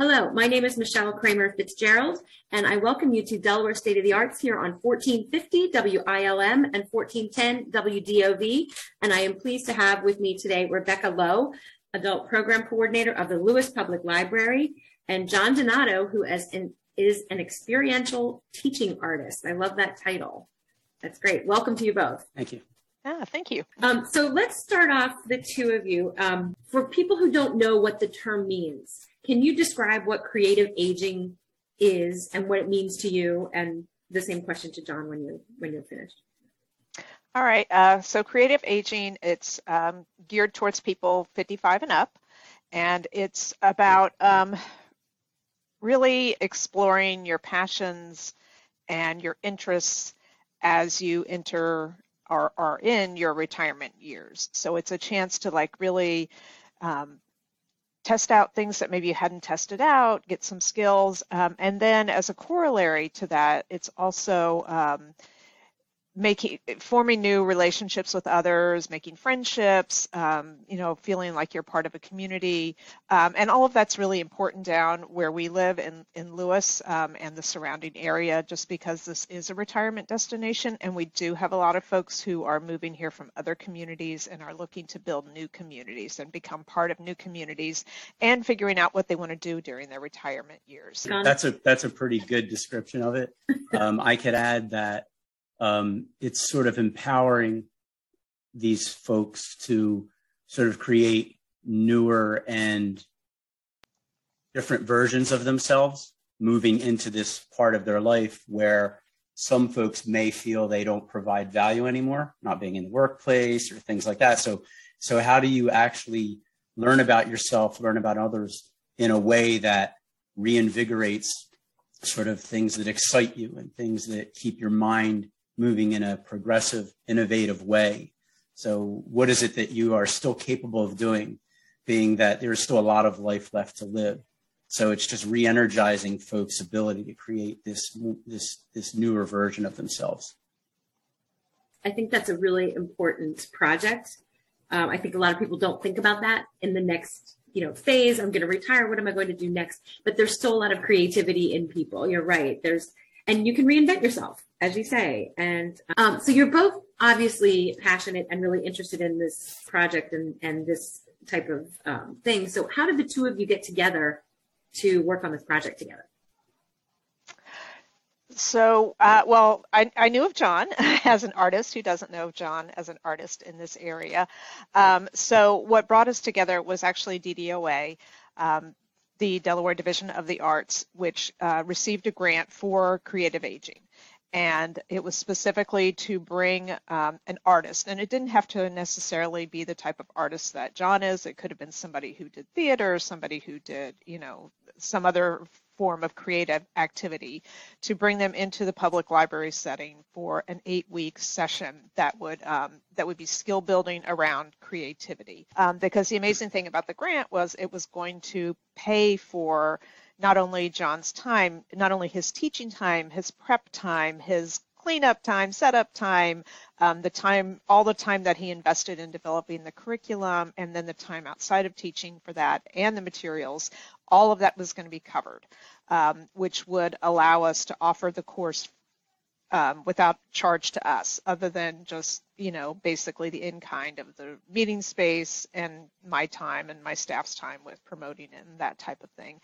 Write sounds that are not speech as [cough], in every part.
Hello, my name is Michelle Kramer Fitzgerald, and I welcome you to Delaware State of the Arts here on 1450 WILM and 1410 WDOV. And I am pleased to have with me today Rebecca Lowe, Adult Program Coordinator of the Lewes Public Library, and John Donato, who is an, is an experiential teaching artist. I love that title. That's great. Welcome to you both. Thank you. Yeah, thank you. Um, so let's start off the two of you. Um, for people who don't know what the term means, can you describe what creative aging is and what it means to you? And the same question to John when you when you're finished. All right. Uh, so creative aging, it's um, geared towards people 55 and up, and it's about um, really exploring your passions and your interests as you enter or are in your retirement years. So it's a chance to like really um, test out things that maybe you hadn't tested out, get some skills. Um, and then as a corollary to that, it's also um, making forming new relationships with others making friendships um, you know feeling like you're part of a community. Um, and all of that's really important down where we live in in Lewes um, and the surrounding area just because this is a retirement destination and we do have a lot of folks who are moving here from other communities and are looking to build new communities and become part of new communities and figuring out what they want to do during their retirement years. That's a that's a pretty good description of it. [laughs] Um, i could add that um, it's sort of empowering these folks to sort of create newer and different versions of themselves moving into this part of their life where some folks may feel they don't provide value anymore not being in the workplace or things like that. So so how do you actually learn about yourself learn about others in a way that reinvigorates sort of things that excite you and things that keep your mind moving in a progressive, innovative way. So, what is it that you are still capable of doing, being that there's still a lot of life left to live? So it's just re-energizing folks' ability to create this this this newer version of themselves. I think that's a really important project. Um, I think a lot of people don't think about that in the next you know phase. I'm going to retire. What am I going to do next? But there's still a lot of creativity in people. You're right. There's and you can reinvent yourself, as you say. And um, so you're both obviously passionate and really interested in this project and, and this type of um, thing. So how did the two of you get together to work on this project together? So, uh, well, I, I, knew of John [laughs] as an artist. Who doesn't know of John as an artist in this area? Um, so, what brought us together was actually DDOA. Um, the Delaware Division of the Arts, which uh, received a grant for creative aging. And it was specifically to bring um, an artist, and it didn't have to necessarily be the type of artist that John is. It could have been somebody who did theater, somebody who did, you know, some other form of creative activity to bring them into the public library setting for an eight-week session that would um, that would be skill building around creativity. Um, because the amazing thing about the grant was it was going to pay for not only John's time, not only his teaching time, his prep time, his cleanup time, setup time, um, the time, all the time that he invested in developing the curriculum, and then the time outside of teaching for that and the materials, all of that was going to be covered, um, which would allow us to offer the course um, without charge to us, other than just you know basically the in kind of the meeting space and my time and my staff's time with promoting and that type of thing.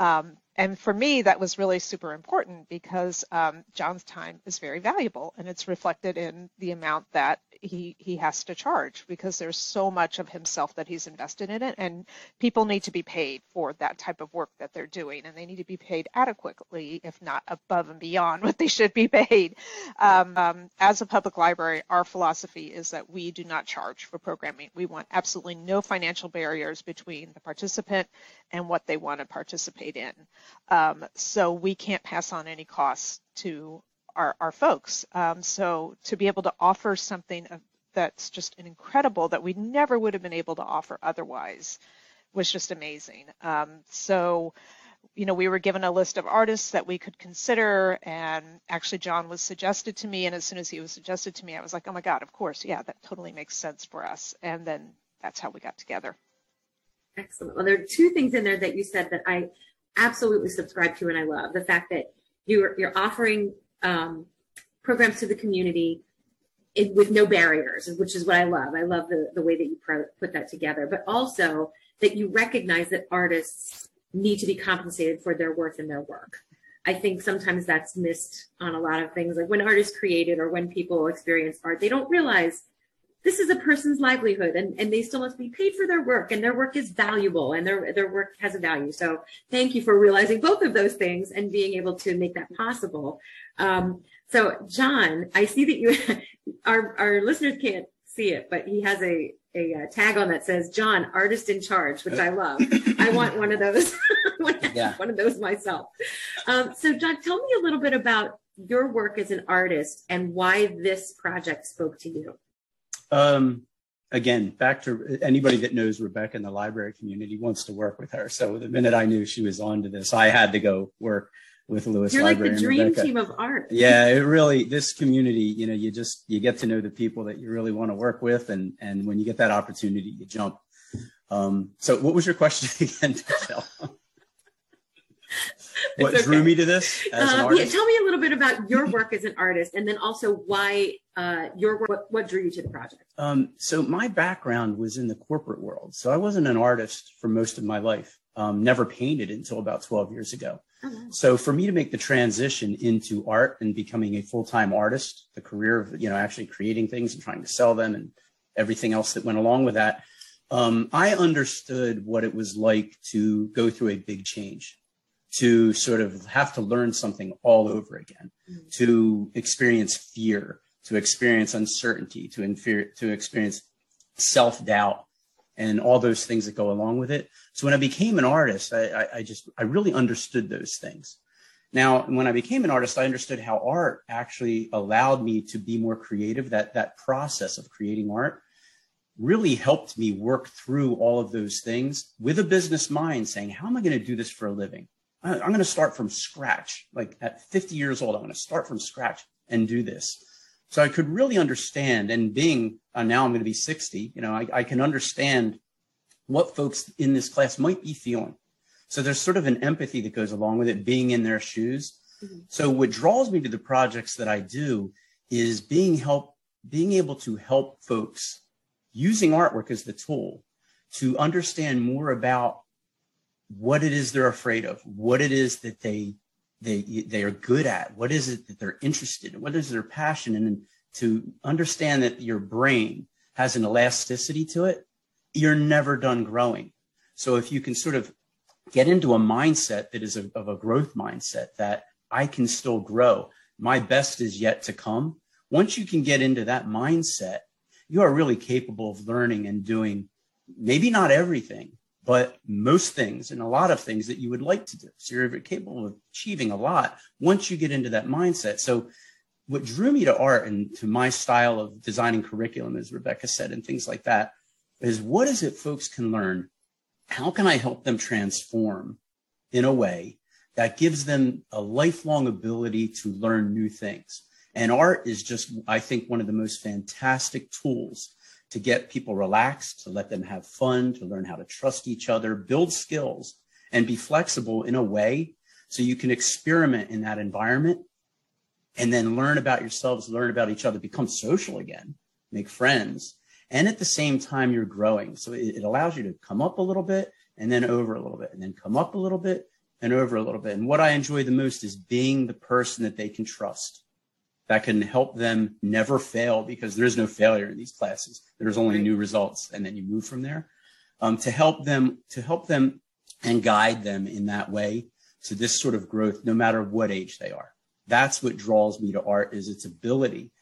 Um, and for me, that was really super important because um, John's time is very valuable, and it's reflected in the amount that he he has to charge because there's so much of himself that he's invested in it, and people need to be paid for that type of work that they're doing, and they need to be paid adequately, if not above and beyond [laughs] what they should be paid. Um, um, as a public library, our philosophy is that we do not charge for programming. We want absolutely no financial barriers between the participant and what they want to participate in. Um, so we can't pass on any costs to our, our folks. Um, so to be able to offer something that's just incredible that we never would have been able to offer otherwise was just amazing. Um, so, you know, we were given a list of artists that we could consider, and actually, John was suggested to me. And as soon as he was suggested to me, I was like, oh my God, of course, yeah, that totally makes sense for us. And then that's how we got together. Excellent. Well, there are two things in there that you said that I absolutely subscribe to and I love the fact that you're you're offering um, programs to the community it, with no barriers, which is what I love. I love the the way that you pro- put that together, but also that you recognize that artists need to be compensated for their worth and their work. I think sometimes that's missed on a lot of things. Like when art is created or when people experience art, they don't realize this is a person's livelihood and, and they still must be paid for their work and their work is valuable and their, their work has a value. So thank you for realizing both of those things and being able to make that possible. Um, so John, I see that you, [laughs] our, our listeners can't see it, but he has a, a, a tag on that says John, artist in charge, which I love. I want one of those, [laughs] yeah. one of those myself. Um, so John, tell me a little bit about your work as an artist and why this project spoke to you. Um, again, back to anybody that knows Rebecca in the library community wants to work with her. So the minute I knew she was on to this, I had to go work with Lewes You're Library. like the dream team of art. Yeah, it really this community, you know, you just you get to know the people that you really want to work with, and and when you get that opportunity, you jump. Um, so, what was your question [laughs] again? What okay. drew me to this um, yeah, tell me a little bit about your work as an artist and then also why uh, your work what, what, drew you to the project? Um, so my background was in the corporate world. So i wasn't an artist for most of my life. Um, never painted until about 12 years ago. Oh, so for me to make the transition into art and becoming a full-time artist the career of you know actually creating things and trying to sell them and everything else that went along with that um, i understood what it was like to go through a big change to sort of have to learn something all over again, mm-hmm. to experience fear, to experience uncertainty, to, infer- to experience self doubt, and all those things that go along with it. So when I became an artist, I, I, I just I really understood those things. Now, when I became an artist, I understood how art actually allowed me to be more creative. That that process of creating art really helped me work through all of those things with a business mind, saying, "How am I going to do this for a living? I'm going to start from scratch. Like at 50 years old, I'm going to start from scratch and do this. So I could really understand, and being uh, now I'm going to be 60, you know, I, I can understand what folks in this class might be feeling. So there's sort of an empathy that goes along with it, being in their shoes. Mm-hmm. So what draws me to the projects that I do is being help, being able to help folks using artwork as the tool to understand more about what it is they're afraid of, what it is that they they they are good at, what is it that they're interested in, what is their passion, and to understand that your brain has an elasticity to it, you're never done growing. So if you can sort of get into a mindset that is a, of a growth mindset that I can still grow, my best is yet to come. Once you can get into that mindset, you are really capable of learning and doing maybe not everything, but most things and a lot of things that you would like to do. So you're capable of achieving a lot once you get into that mindset. So what drew me to art and to my style of designing curriculum, as Rebecca said, and things like that, is what is it folks can learn? How can I help them transform in a way that gives them a lifelong ability to learn new things? And art is just, I think, one of the most fantastic tools to get people relaxed, to let them have fun, to learn how to trust each other, build skills, and be flexible in a way so you can experiment in that environment and then learn about yourselves, learn about each other, become social again, make friends. And at the same time, you're growing. So it, it allows you to come up a little bit and then over a little bit and then come up a little bit and over a little bit. And what I enjoy the most is being the person that they can trust that can help them never fail because there is no failure in these classes. There's only new results, and then you move from there. Um, to help them, to help them, and guide them in that way to this sort of growth, no matter what age they are. That's what draws me to art is its ability,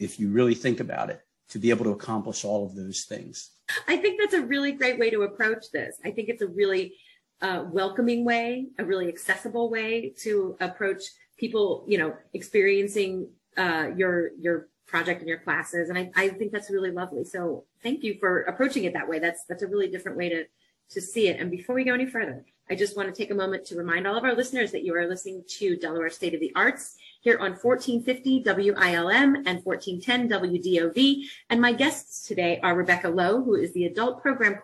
if you really think about it, to be able to accomplish all of those things. I think that's a really great way to approach this. I think it's a really uh, welcoming way, a really accessible way to approach people, you know, experiencing uh, your your project and your classes, and I, I think that's really lovely. So thank you for approaching it that way. That's that's a really different way to to see it. And before we go any further, I just want to take a moment to remind all of our listeners that you are listening to Delaware State of the Arts here on 1450 WILM and 1410 WDOV. And my guests today are Rebecca Lowe, who is the Adult Program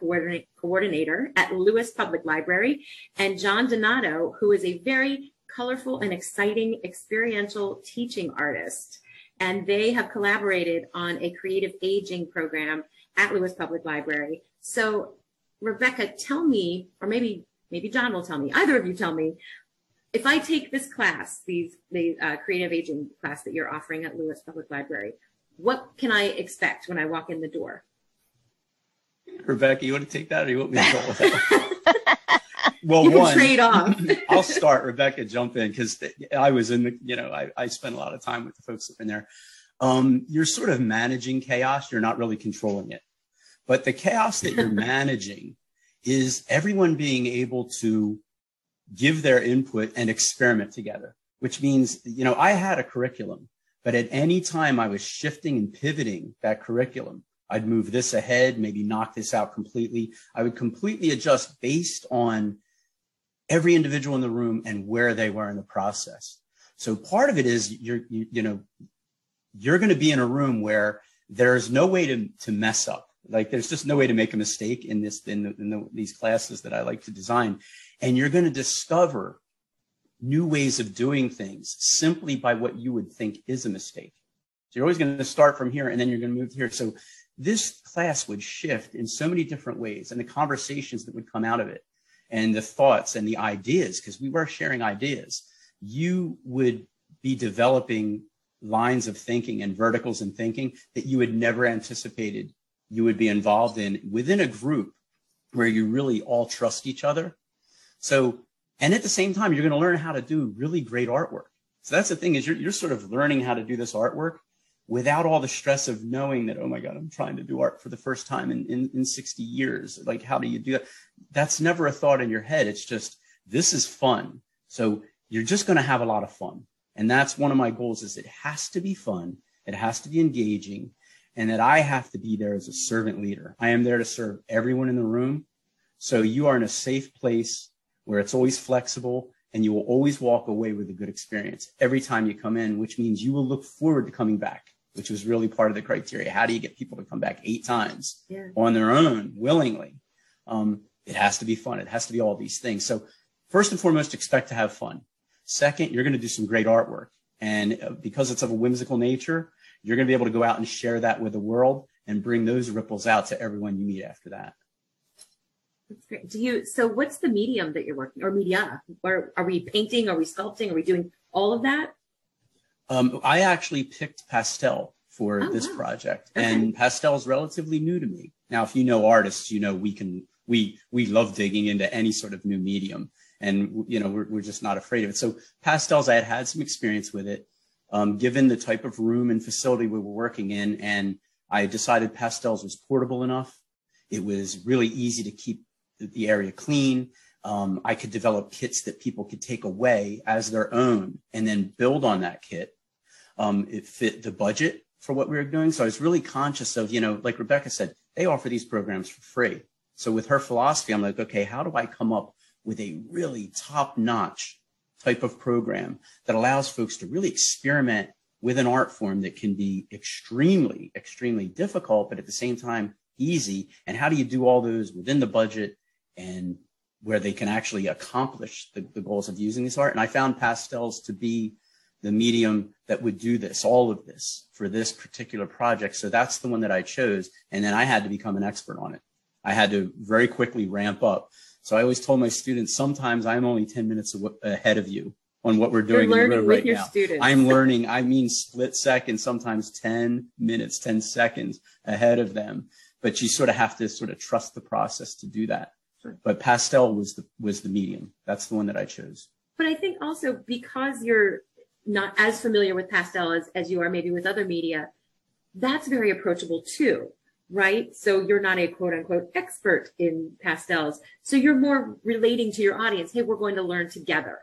Coordinator at Lewes Public Library, and John Donato, who is a very colorful and exciting experiential teaching artist. And they have collaborated on a creative aging program at Lewes Public Library. So, Rebecca, tell me, or maybe maybe John will tell me. Either of you tell me. If I take this class, these the uh, creative aging class that you're offering at Lewes Public Library, what can I expect when I walk in the door? Rebecca, you want to take that, or you want me to go with that? [laughs] well, you one, trade off. [laughs] I'll start. Rebecca, jump in because I was in the. You know, I, I spent a lot of time with the folks that in there. Um, you're sort of managing chaos. You're not really controlling it, but the chaos that you're [laughs] managing is everyone being able to give their input and experiment together. Which means, you know, I had a curriculum, but at any time I was shifting and pivoting that curriculum I'd move this ahead, maybe knock this out completely. I would completely adjust based on every individual in the room and where they were in the process. So part of it is you're, you, you know, you're going to be in a room where there's no way to, to mess up. Like there's just no way to make a mistake in this, in, the, in the, these classes that I like to design. And you're going to discover new ways of doing things simply by what you would think is a mistake. So you're always going to start from here and then you're going to move here. So this class would shift in so many different ways and the conversations that would come out of it and the thoughts and the ideas, because we were sharing ideas, you would be developing lines of thinking and verticals in thinking that you had never anticipated you would be involved in within a group where you really all trust each other. So, and at the same time, you're going to learn how to do really great artwork. So that's the thing is you're, you're sort of learning how to do this artwork without all the stress of knowing that, oh my God, I'm trying to do art for the first time in, in, in 60 years. Like, how do you do that? That's never a thought in your head. It's just, this is fun. So you're just going to have a lot of fun. And that's one of my goals is it has to be fun. It has to be engaging and that I have to be there as a servant leader. I am there to serve everyone in the room. So you are in a safe place where it's always flexible and you will always walk away with a good experience every time you come in, which means you will look forward to coming back which was really part of the criteria. How do you get people to come back eight times yeah. on their own willingly? Um, it has to be fun. It has to be all these things. So first and foremost, expect to have fun. Second, you're going to do some great artwork. And uh, because it's of a whimsical nature, you're going to be able to go out and share that with the world and bring those ripples out to everyone you meet after that. That's great. Do you, so what's the medium that you're working or media? Are, are we painting? Are we sculpting? Are we doing all of that? Um, I actually picked pastel for oh, this wow. project, okay. and pastel is relatively new to me. Now, if you know artists, you know we can we we love digging into any sort of new medium, and you know we're we're just not afraid of it. So pastels, I had had some experience with it, um, given the type of room and facility we were working in, and I decided pastels was portable enough. It was really easy to keep the area clean. Um, I could develop kits that people could take away as their own and then build on that kit um, it fit the budget for what we were doing. So I was really conscious of, you know, like Rebecca said, they offer these programs for free. So with her philosophy, I'm like, okay, how do I come up with a really top notch type of program that allows folks to really experiment with an art form that can be extremely, extremely difficult, but at the same time easy. And how do you do all those within the budget and where they can actually accomplish the, the goals of using this art? And I found pastels to be the medium that would do this, all of this for this particular project. So that's the one that I chose. And then I had to become an expert on it. I had to very quickly ramp up. So I always told my students, sometimes I'm only 10 minutes ahead of you on what we're doing You're learning right with now. Students. I'm learning, I mean split seconds, sometimes 10 minutes, 10 seconds ahead of them. But you sort of have to sort of trust the process to do that. Sure. But pastel was the was the medium. That's the one that I chose. But I think also because you're not as familiar with pastel as, as you are maybe with other media, that's very approachable too, right? So you're not a quote unquote expert in pastels. So you're more relating to your audience. Hey, we're going to learn together.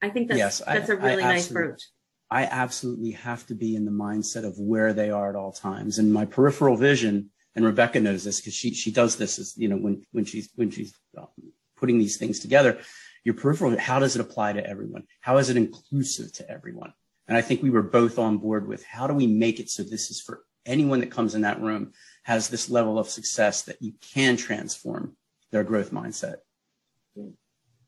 I think that's, yes, that's I, a really nice approach. I absolutely have to be in the mindset of where they are at all times. And my peripheral vision, and Rebecca knows this because she, she does this as, you know, when, when she's, when she's um, putting these things together, your peripheral, how does it apply to everyone? How is it inclusive to everyone? And I think we were both on board with how do we make it so this is for anyone that comes in that room has this level of success that you can transform their growth mindset.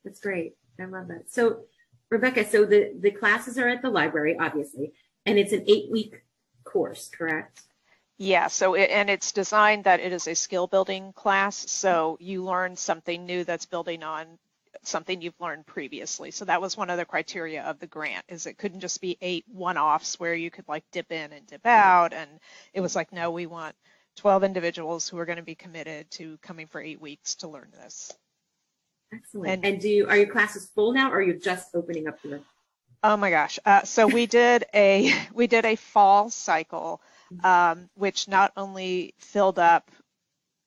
That's great. I love that. So, Rebecca, so the, the classes are at the library, obviously, and it's an eight week course, correct? Yeah, so it, and it's designed that it is a skill building class. So you learn something new that's building on something you've learned previously. So that was one of the criteria of the grant is it couldn't just be eight one-offs where you could like dip in and dip out. And it was like, no, we want 12 individuals who are going to be committed to coming for eight weeks to learn this. Excellent. And, and do you, are your classes full now or are you just opening up your? Oh my gosh. Uh, so we did a, [laughs] we did a fall cycle, um, which not only filled up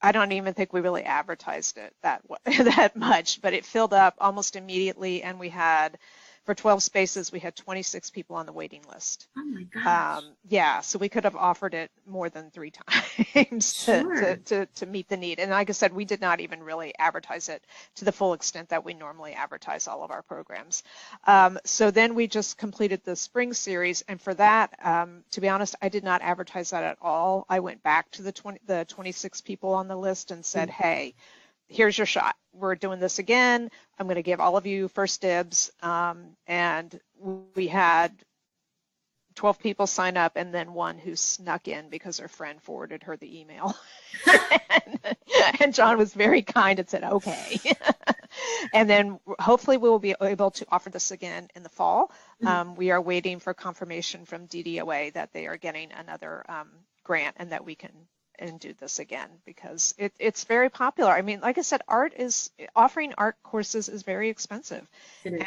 I don't even think we really advertised it that [laughs] that much, but it filled up almost immediately, and we had for 12 spaces, we had 26 people on the waiting list. Oh my gosh. Um, yeah, so we could have offered it more than three [laughs] times sure. to, to, to, meet the need. And like I said, we did not even really advertise it to the full extent that we normally advertise all of our programs. Um, so then we just completed the spring series. And for that, um, to be honest, I did not advertise that at all. I went back to the 20, the 26 people on the list and said, mm-hmm. hey, here's your shot. We're doing this again. I'm going to give all of you first dibs. Um, and we had 12 people sign up and then one who snuck in because her friend forwarded her the email. and, [laughs] and, John was very kind and said, okay. [laughs] and then hopefully we will be able to offer this again in the fall. Mm-hmm. Um, we are waiting for confirmation from DDOA that they are getting another um, grant and that we can and do this again because it, it's very popular. I mean, like I said, art is offering art courses is very expensive,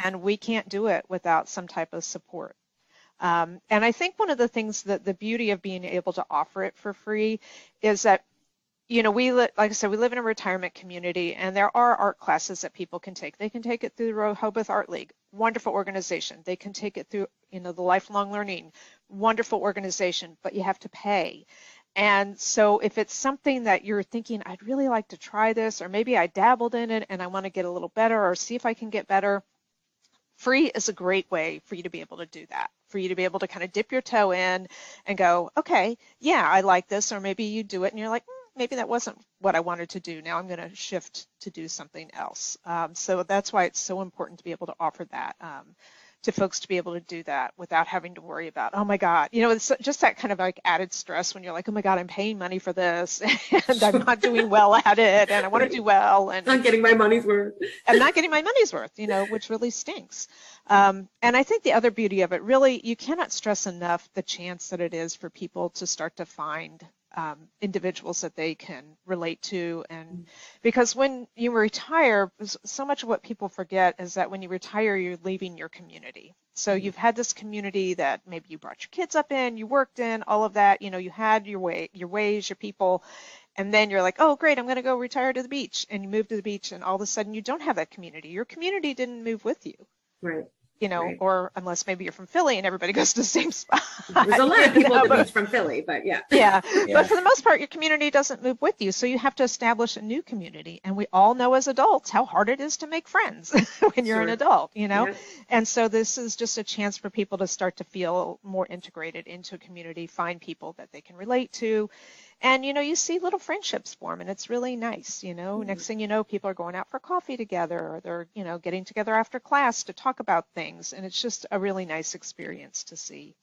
and we can't do it without some type of support. Um, and I think one of the things that the beauty of being able to offer it for free is that, you know, we li- like I said, we live in a retirement community, and there are art classes that people can take. They can take it through the Rehoboth Art League, wonderful organization. They can take it through, you know, the Lifelong Learning, wonderful organization, but you have to pay. And so if it's something that you're thinking, I'd really like to try this, or maybe I dabbled in it and I want to get a little better or see if I can get better, free is a great way for you to be able to do that, for you to be able to kind of dip your toe in and go, okay, yeah, I like this. Or maybe you do it and you're like, mm, maybe that wasn't what I wanted to do. Now I'm going to shift to do something else. Um, so that's why it's so important to be able to offer that. Um, to folks to be able to do that without having to worry about, oh my God, you know, it's just that kind of like added stress when you're like, oh my God, I'm paying money for this [laughs] and I'm not doing well at it and I want to do well and not getting my money's worth. I'm not getting my money's worth, you know, which really stinks. Um, and I think the other beauty of it really, you cannot stress enough the chance that it is for people to start to find um, individuals that they can relate to. And because when you retire so much of what people forget is that when you retire you're leaving your community. So mm-hmm. you've had this community that maybe you brought your kids up in you worked in all of that you know you had your way your ways your people. And then you're like oh great i'm going to go retire to the beach. And you move to the beach and all of a sudden you don't have that community. Your community didn't move with you. Right you know, right. or unless maybe you're from Philly and everybody [laughs] goes to the same spot. There's a [laughs] lot of people know, at from Philly, but yeah. [laughs] yeah. yeah. But for the most part, your community doesn't move with you. So you have to establish a new community. And we all know as adults how hard it is to make friends when you're sure. an adult, you know? Yeah. And so this is just a chance for people to start to feel more integrated into a community, find people that they can relate to and you know you see little friendships form and it's really nice you know. Mm-hmm. next thing you know people are going out for coffee together or they're you know getting together after class to talk about things and it's just a really nice experience to see.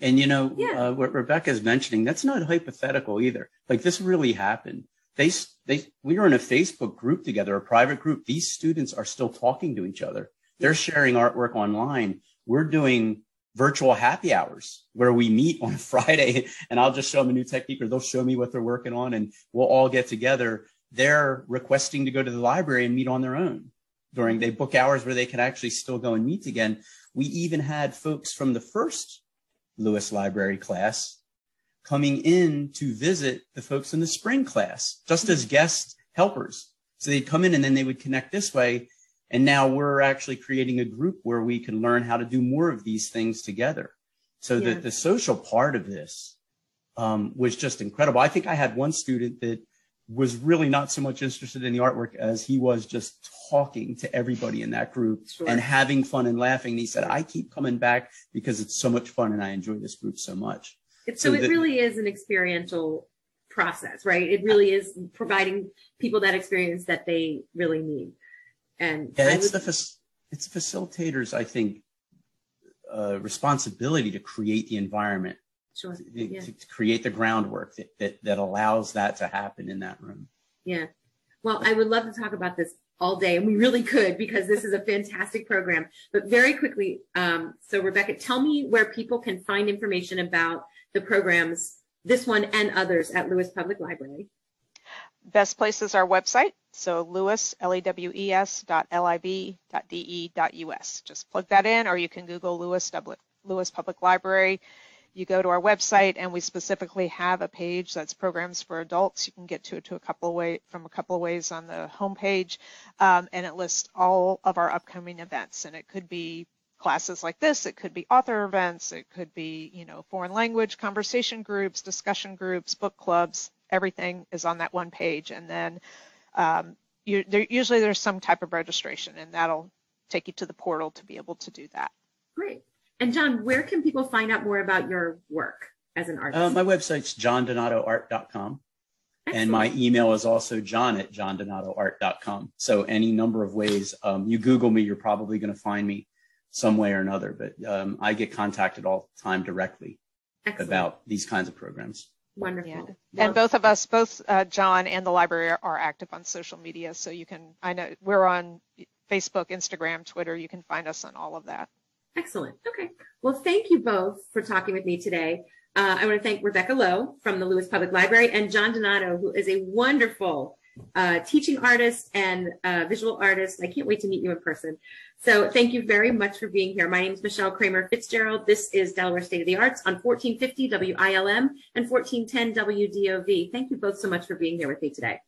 And you know yeah. uh, what rebecca's mentioning that's not hypothetical either. Like this really happened. They they we were in a facebook group together a private group. These students are still talking to each other. They're sharing artwork online. We're doing virtual happy hours where we meet on [laughs] Friday and I'll just show them a new technique or they'll show me what they're working on and we'll all get together. They're requesting to go to the library and meet on their own during they book hours where they can actually still go and meet again. We even had folks from the first Lewes Library class coming in to visit the folks in the spring class just as guest helpers. So they'd come in and then they would connect this way and now we're actually creating a group where we can learn how to do more of these things together. So yeah. that the social part of this um, was just incredible. I think I had one student that was really not so much interested in the artwork as he was just talking to everybody in that group Sure. and having fun and laughing. And he said, I keep coming back because it's so much fun and I enjoy this group so much. It's, so So it the- really is an experiential process, right? It really is providing people that experience that they really need. And Yeah, it's would- the it's facilitators, I think, uh, responsibility to create the environment, sure. to, Yeah. to create the groundwork that, that that allows that to happen in that room. Yeah. Well, I would love to talk about this all day, and we really could because this is a fantastic program. But very quickly, um, so Rebecca, tell me where people can find information about the programs, this one and others at Lewes Public Library. Best place is our website. So Lewes, L-E-W-E-S dot L-I-B dot D-E dot U-S. Just plug that in, or you can Google Lewes, Lewes Public Library. You go to our website and we specifically have a page that's programs for adults. You can get to it to a couple of way, from a couple of ways on the homepage. Um, and it lists all of our upcoming events. And it could be classes like this. It could be author events. It could be, you know, foreign language conversation groups, discussion groups, book clubs. Everything is on that one page. And then um, you, there, usually there's some type of registration and that'll take you to the portal to be able to do that. Great. And John, where can people find out more about your work as an artist? Uh, my website's johndonatoart.com. And my email is also john at johndonatoart.com. So any number of ways, um, you Google me, you're probably going to find me some way or another. But um, I get contacted all the time directly Excellent. about these kinds of programs. Wonderful. Yeah. And both of us, both uh, John and the library are, are active on social media. So you can, I know we're on Facebook, Instagram, Twitter. You can find us on all of that. Excellent. Okay. Well, thank you both for talking with me today. Uh, I want to thank Rebecca Lowe from the Lewes Public Library and John Donato, who is a wonderful uh, teaching artist and uh, visual artist. I can't wait to meet you in person. So thank you very much for being here. My name is Michelle Kramer Fitzgerald. This is Delaware State of the Arts on 1450 WILM and 1410 WDOV. Thank you both so much for being here with me today.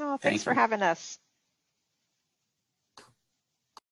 Oh, Thank thanks for you. having us.